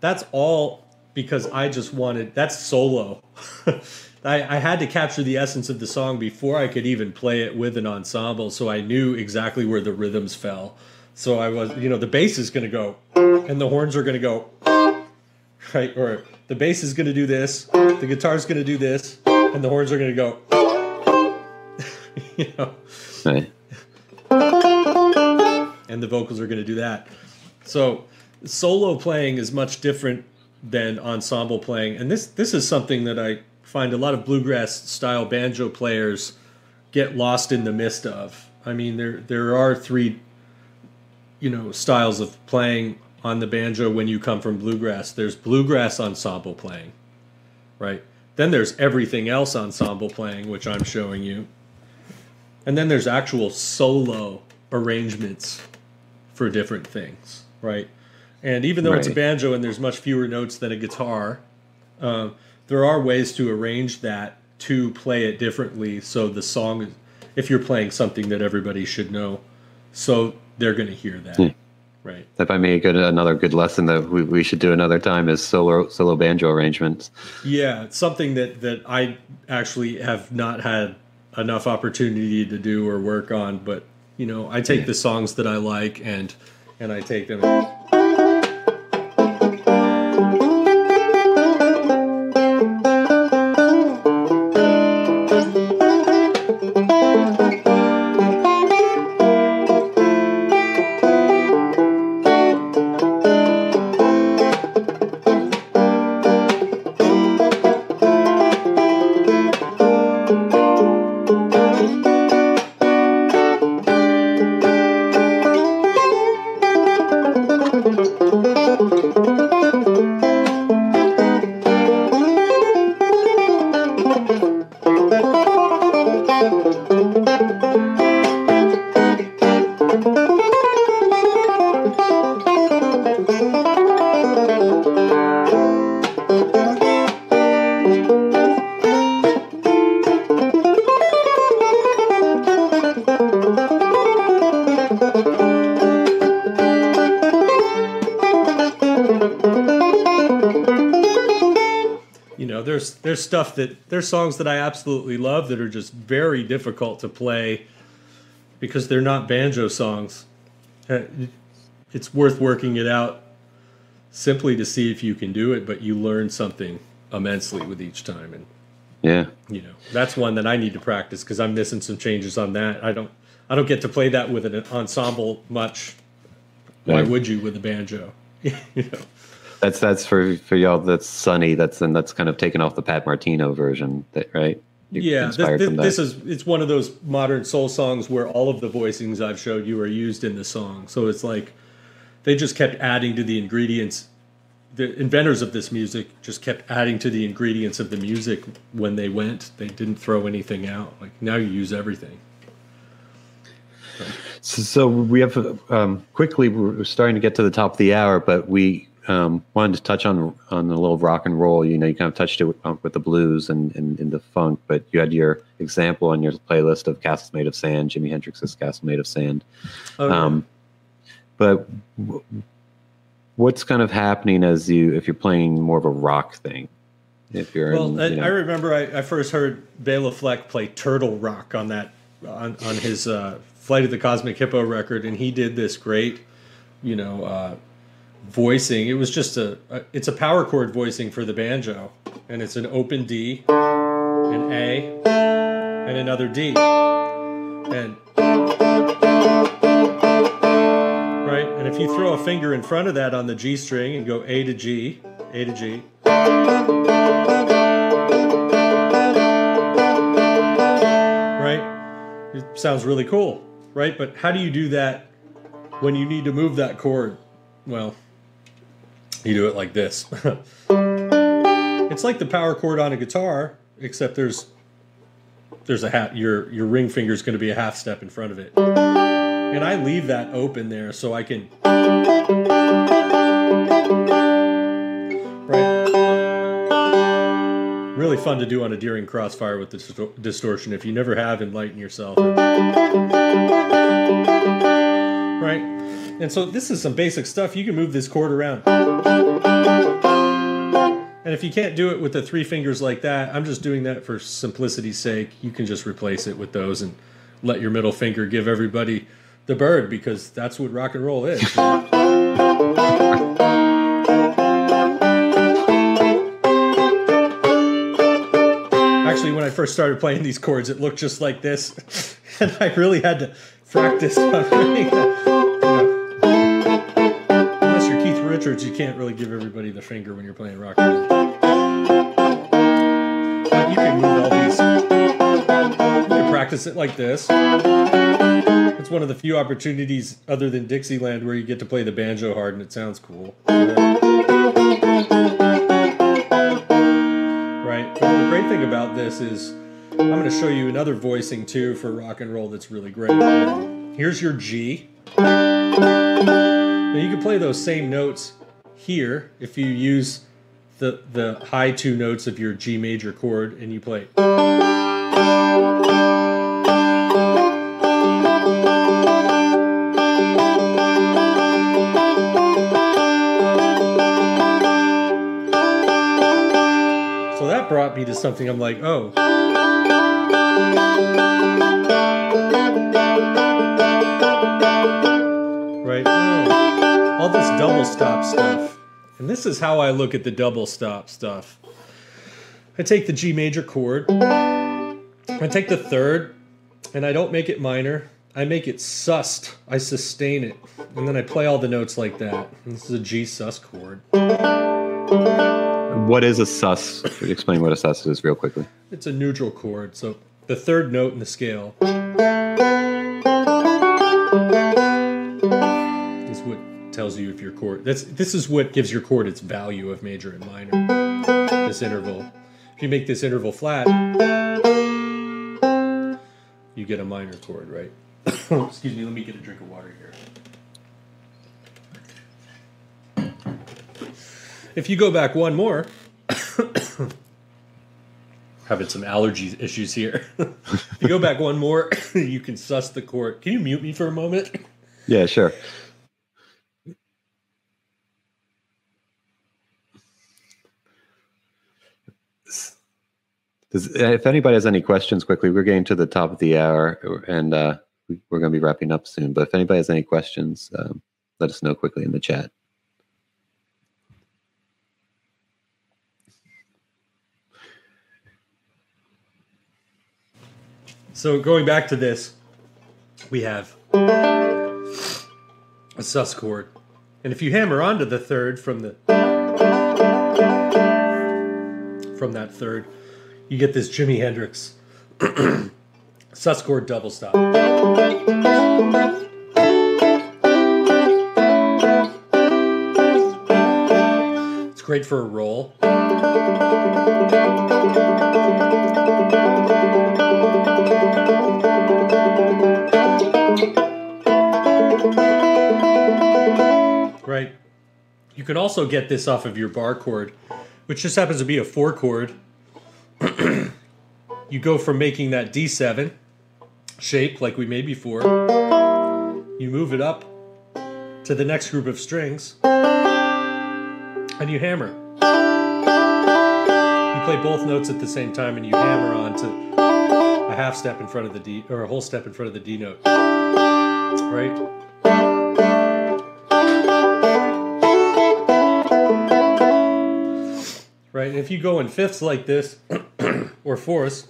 That's all because I just wanted. That's solo. I, I had to capture the essence of the song before I could even play it with an ensemble, so I knew exactly where the rhythms fell. So I was, you know, the bass is going to go, and the horns are going to go, right? Or the bass is going to do this, the guitar is going to do this, and the horns are going to go, you know, right. and the vocals are going to do that. So solo playing is much different than ensemble playing, and this this is something that I find a lot of bluegrass style banjo players get lost in the mist of. I mean, there there are three, you know, styles of playing on the banjo when you come from bluegrass. There's bluegrass ensemble playing, right? Then there's everything else ensemble playing, which I'm showing you. And then there's actual solo arrangements for different things, right? And even though it's a banjo and there's much fewer notes than a guitar, um, there are ways to arrange that to play it differently. So the song, if you're playing something that everybody should know, so they're going to hear that, Yeah. right? that might be a good another good lesson that we, we should do another time is solo solo banjo arrangements Yeah, it's something that that I actually have not had enough opportunity to do or work on, but you know, I take hmm. the songs that I like and and I take them. There's stuff that there's songs that I absolutely love that are just very difficult to play because they're not banjo songs. Uh, It's worth working it out simply to see if you can do it, but you learn something immensely with each time and Yeah. you know that's one that I need to practice because I'm missing some changes on that. I don't I don't get to play that with an ensemble much. Why would you with a banjo? you know. That's that's for for y'all. That's Sunny. That's and that's kind of taken off the Pat Martino version. That right? Yeah, this, this, this is it's one of those modern soul songs where all of the voicings I've showed you are used in the song. So it's like they just kept adding to the ingredients. The inventors of this music just kept adding to the ingredients of the music when they went. They didn't throw anything out. Like now you use everything. So, so we have um, quickly. We're starting to get to the top of the hour, but we um, wanted to touch on on a little rock and roll. You know, you kind of touched it with, uh, with the blues and, and, and the funk, but you had your example on your playlist of "Castles Made of Sand," Jimi Hendrix's "Castle Made of Sand." Oh, yeah. Um, but w- what's kind of happening as you if you're playing more of a rock thing? If you're Well, in, I, you know- I remember I, I first heard Bela Fleck play Turtle Rock on that on, on his uh, Flight of the Cosmic Hippo record, and he did this great, you know, uh, voicing. It was just a, a it's a power chord voicing for the banjo, and it's an open D, an A, and another D, and right. And if you throw a finger in front of that on the G string and go A to G, A to G. right? It sounds really cool, right? But how do you do that when you need to move that chord? Well, you do it like this. it's like the power chord on a guitar, except there's there's a half your your ring finger is going to be a half step in front of it. And I leave that open there so I can right really fun to do on a Deering Crossfire with the distor- distortion if you never have enlighten yourself. Right? And so this is some basic stuff. You can move this chord around. And if you can't do it with the three fingers like that, I'm just doing that for simplicity's sake. You can just replace it with those and let your middle finger give everybody the bird because that's what rock and roll is. Actually, when I first started playing these chords, it looked just like this, and I really had to practice on Richards, you can't really give everybody the finger when you're playing rock and roll. But you can move all these. You can practice it like this. It's one of the few opportunities, other than Dixieland, where you get to play the banjo hard and it sounds cool. Right. But the great thing about this is I'm going to show you another voicing too for rock and roll that's really great. Here's your G. Now you can play those same notes here if you use the the high two notes of your G major chord and you play. So that brought me to something I'm like, oh. Double stop stuff. And this is how I look at the double stop stuff. I take the G major chord, I take the third, and I don't make it minor. I make it sussed. I sustain it. And then I play all the notes like that. This is a G sus chord. what is a sus? Explain what a sus is real quickly. It's a neutral chord, so the third note in the scale tells you if your chord. That's this is what gives your chord its value of major and minor. This interval. If you make this interval flat, you get a minor chord, right? Excuse me. Let me get a drink of water here. If you go back one more, having some allergy issues here. if you go back one more, you can suss the chord. Can you mute me for a moment? Yeah, sure. Does, if anybody has any questions, quickly, we're getting to the top of the hour, and uh, we, we're going to be wrapping up soon. But if anybody has any questions, um, let us know quickly in the chat. So going back to this, we have a sus chord, and if you hammer onto the third from the from that third, you get this Jimi Hendrix sus chord double stop. It's great for a roll. Right. You can also get this off of your bar chord, which just happens to be a four chord. You go from making that D7 shape like we made before, you move it up to the next group of strings, and you hammer. You play both notes at the same time and you hammer on to a half step in front of the D, or a whole step in front of the D note. Right? Right, and if you go in fifths like this, or fourths,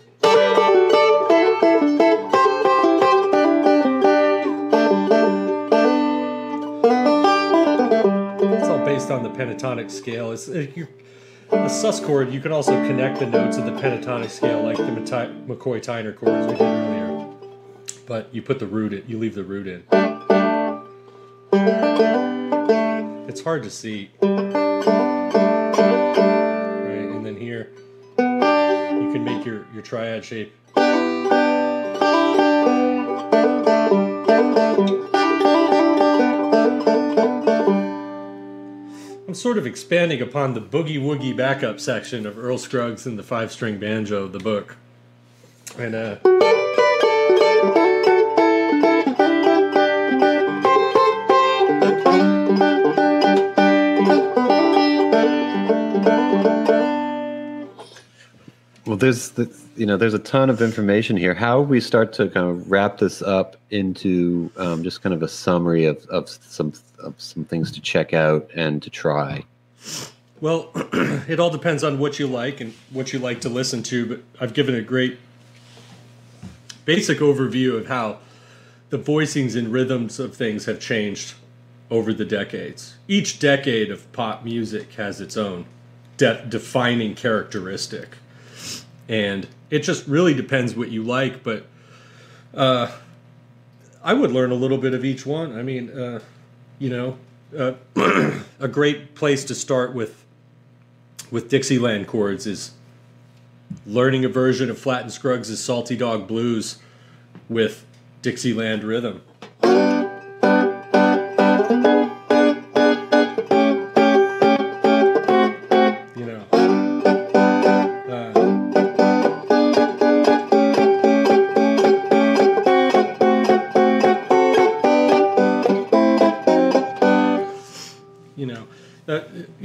based on the pentatonic scale. It's it, you, the sus chord. You can also connect the notes of the pentatonic scale, like the McCoy Tyner chords we did earlier. But you put the root in. You leave the root in. It's hard to see. Right, and then here you can make your your triad shape. Sort of expanding upon the boogie woogie backup section of Earl Scruggs and the Five String Banjo, the book. And uh there's the, you know there's a ton of information here. How we start to kind of wrap this up into um, just kind of a summary of, of some of some things to check out and to try. Well, it all depends on what you like and what you like to listen to, but I've given a great basic overview of how the voicings and rhythms of things have changed over the decades. Each decade of pop music has its own de- defining characteristic. And it just really depends what you like, but uh, I would learn a little bit of each one. I mean, uh, you know, uh, a great place to start with with Dixieland chords is learning a version of Flatt and Scruggs' Salty Dog Blues with Dixieland rhythm.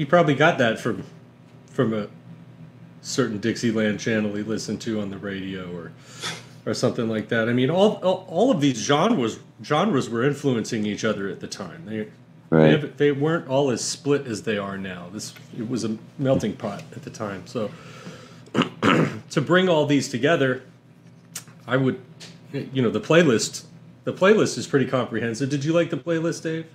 You probably got that from from a certain Dixieland channel he listened to on the radio or or something like that. I mean, all all, all of these genres genres were influencing each other at the time. They Right. they, they weren't all as split as they are now. This it was a melting pot at the time. So to bring all these together, I would, you know, the playlist. The playlist is pretty comprehensive. Did you like the playlist, Dave?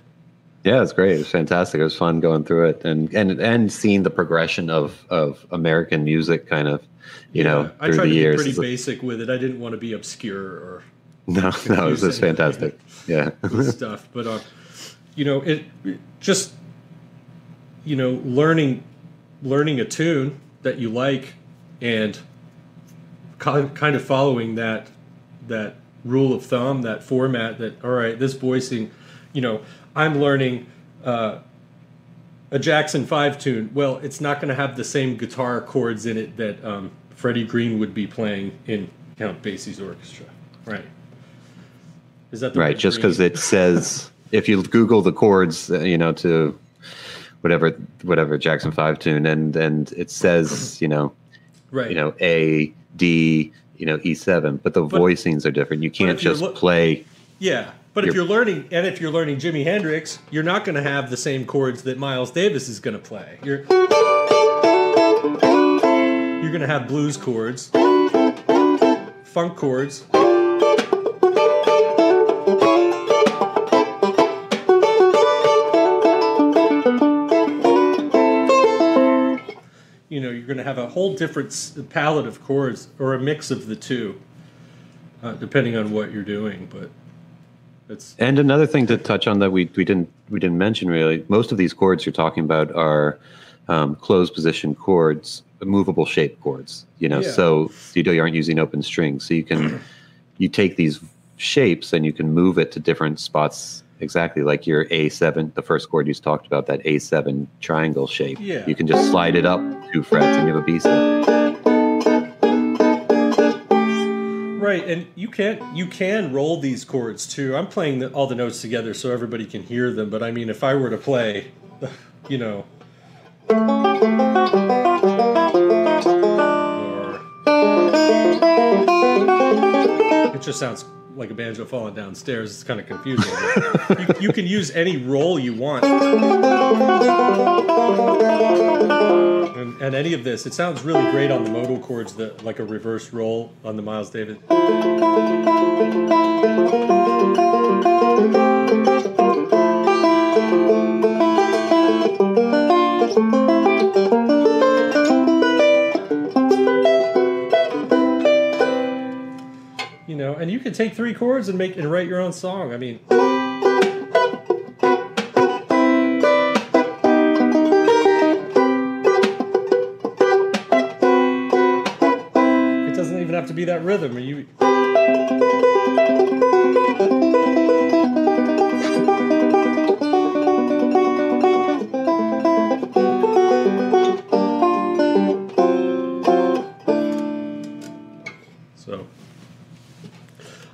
Yeah, it's great. It was fantastic. It was fun going through it and and and seeing the progression of of American music, kind of, you know, I through tried the to years. be pretty It's basic with it. I didn't want to be obscure or no, no, it was just fantastic. Yeah. stuff, but uh, you know, it, just you know, learning learning a tune that you like and kind of following that that rule of thumb, that format. That all right, this voicing, you know, I'm learning. Uh, a Jackson 5 tune, well, it's not going to have the same guitar chords in it that um, Freddie Green would be playing in Count Basie's orchestra, right? Is that the right just because it says if you google the chords uh, you know to whatever whatever jackson 5 tune and and it says you know right? you know a D, you know, E7, but the But- voicings are different. You can't just play. Yeah, but if You're- learning, and if you're learning Jimi Hendrix, you're not going to have the same chords that Miles Davis is going to play. You're you're going to have blues chords, funk chords. You know, you're going to have a whole different palette of chords, or a mix of the two, uh, depending on what you're doing. But it's And another thing to touch on that we, we didn't we didn't mention really, most of these chords you're talking about are um, closed position chords, movable shape chords. You know, Yeah. so you know you aren't using open strings, so you can you take these shapes and you can move it to different spots. Exactly like your A7, the first chord you just talked about, that A7 triangle shape. Yeah. You can just slide it up two frets and you have a B set. Right, and you can you can roll these chords too. I'm playing the, all the notes together so everybody can hear them. But I mean, if I were to play, you know, it just sounds like a banjo falling downstairs. It's kind of confusing. you, you can use any roll you want, and, and any of this. It sounds really great on the modal chords, that like a reverse roll on the Miles Davis. And you can take three chords and make and write your own song. I mean, it doesn't even have to be that rhythm. You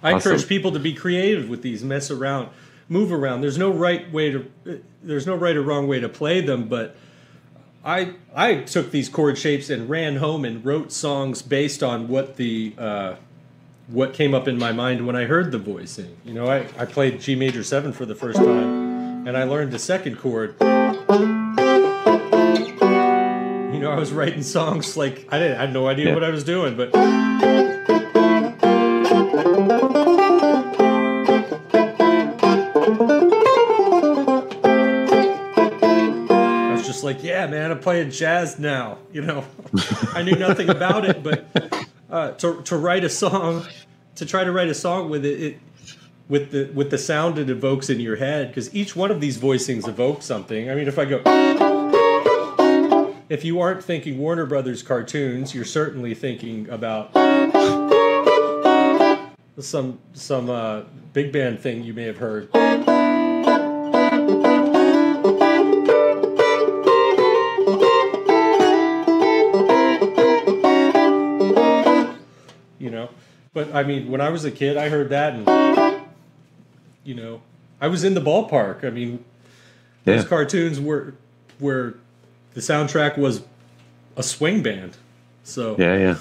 I Awesome. encourage people to be creative with these, mess around, move around. There's no right way to, there's no right or wrong way to play them, but I I took these chord shapes and ran home and wrote songs based on what the uh, what came up in my mind when I heard the voicing. You know, I, I played G major seven for the first time, and I learned the second chord. You know, I was writing songs like I didn't I had no idea Yeah. what I was doing, but man, playing jazz now. You know, I knew nothing about it, but uh, to to write a song, to try to write a song with it, it with the with the sound it evokes in your head, because each one of these voicings evokes something. I mean, if I go. If you aren't thinking Warner Brothers cartoons, you're certainly thinking about some some uh, big band thing you may have heard. But I mean, when I was a kid, I heard that, and you know, I was in the ballpark. I mean, those Yeah. cartoons were where the soundtrack was a swing band. So Yeah, yeah.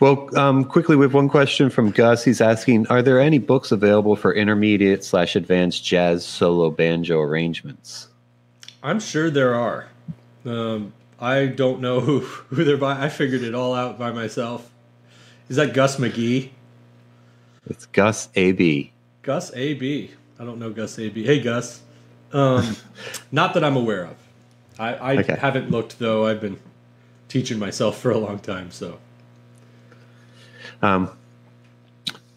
Well, um, quickly, we have one question from Gus. He's asking Are there any books available for intermediate slash advanced jazz solo banjo arrangements? I'm sure there are. Um, I don't know who, who they're by. I figured it all out by myself. Is that Gus McGee? It's Gus AB. Gus AB. I don't know Gus AB. Hey, Gus. Um, not that I'm aware of. I, I Okay. haven't looked, though. I've been teaching myself for a long time. So, Um,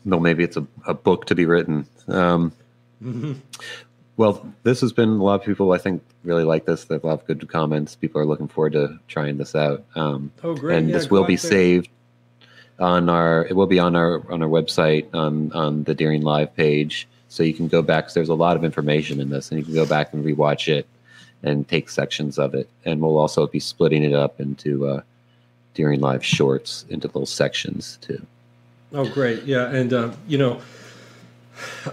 well, maybe it's a, a book to be written. Um, Well, this has been a lot of people. I think really like this. There's a lot of good comments. People are looking forward to trying this out. Um, Oh, great. And Yeah, this will be there. saved on our. It will be on our on our website on on the Deering Live page, so you can go back. 'cause there's a lot of information in this, and you can go back and rewatch it and take sections of it. And we'll also be splitting it up into uh, Deering Live shorts into little sections too. Oh, great. Yeah. And, uh, you know,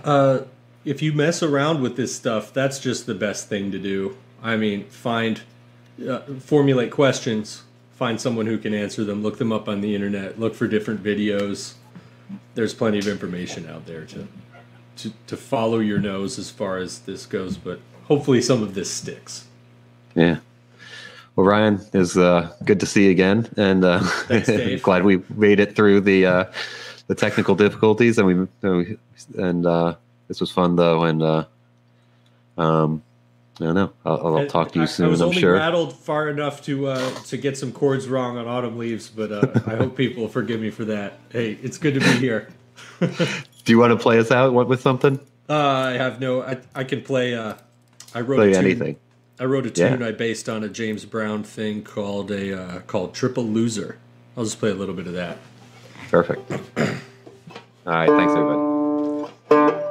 uh, if you mess around with this stuff, that's just the best thing to do. I mean, find, uh, formulate questions, find someone who can answer them. Look them up on the internet. Look for different videos. There's plenty of information out there to to, to follow your nose as far as this goes, but hopefully some of this sticks. Yeah. Well, Ryan, is uh, good to see you again, and uh, Thanks, glad we made it through the uh, the technical difficulties, and we and uh, this was fun though, and uh, um, Don't know. I'll, I'll talk to you soon. I, I was I'm only sure. rattled far enough to uh, to get some chords wrong on Autumn Leaves, but uh, I hope people forgive me for that. Hey, it's good to be here. Do you want to play us out with something? Uh, I have no. I, I can play. Uh, I wrote Play a tune, anything. I wrote a Yeah. tune I based on a James Brown thing called a uh, called Triple Loser. I'll just play a little bit of that. Perfect. All right. Thanks, everybody.